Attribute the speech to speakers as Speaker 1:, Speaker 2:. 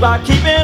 Speaker 1: by keeping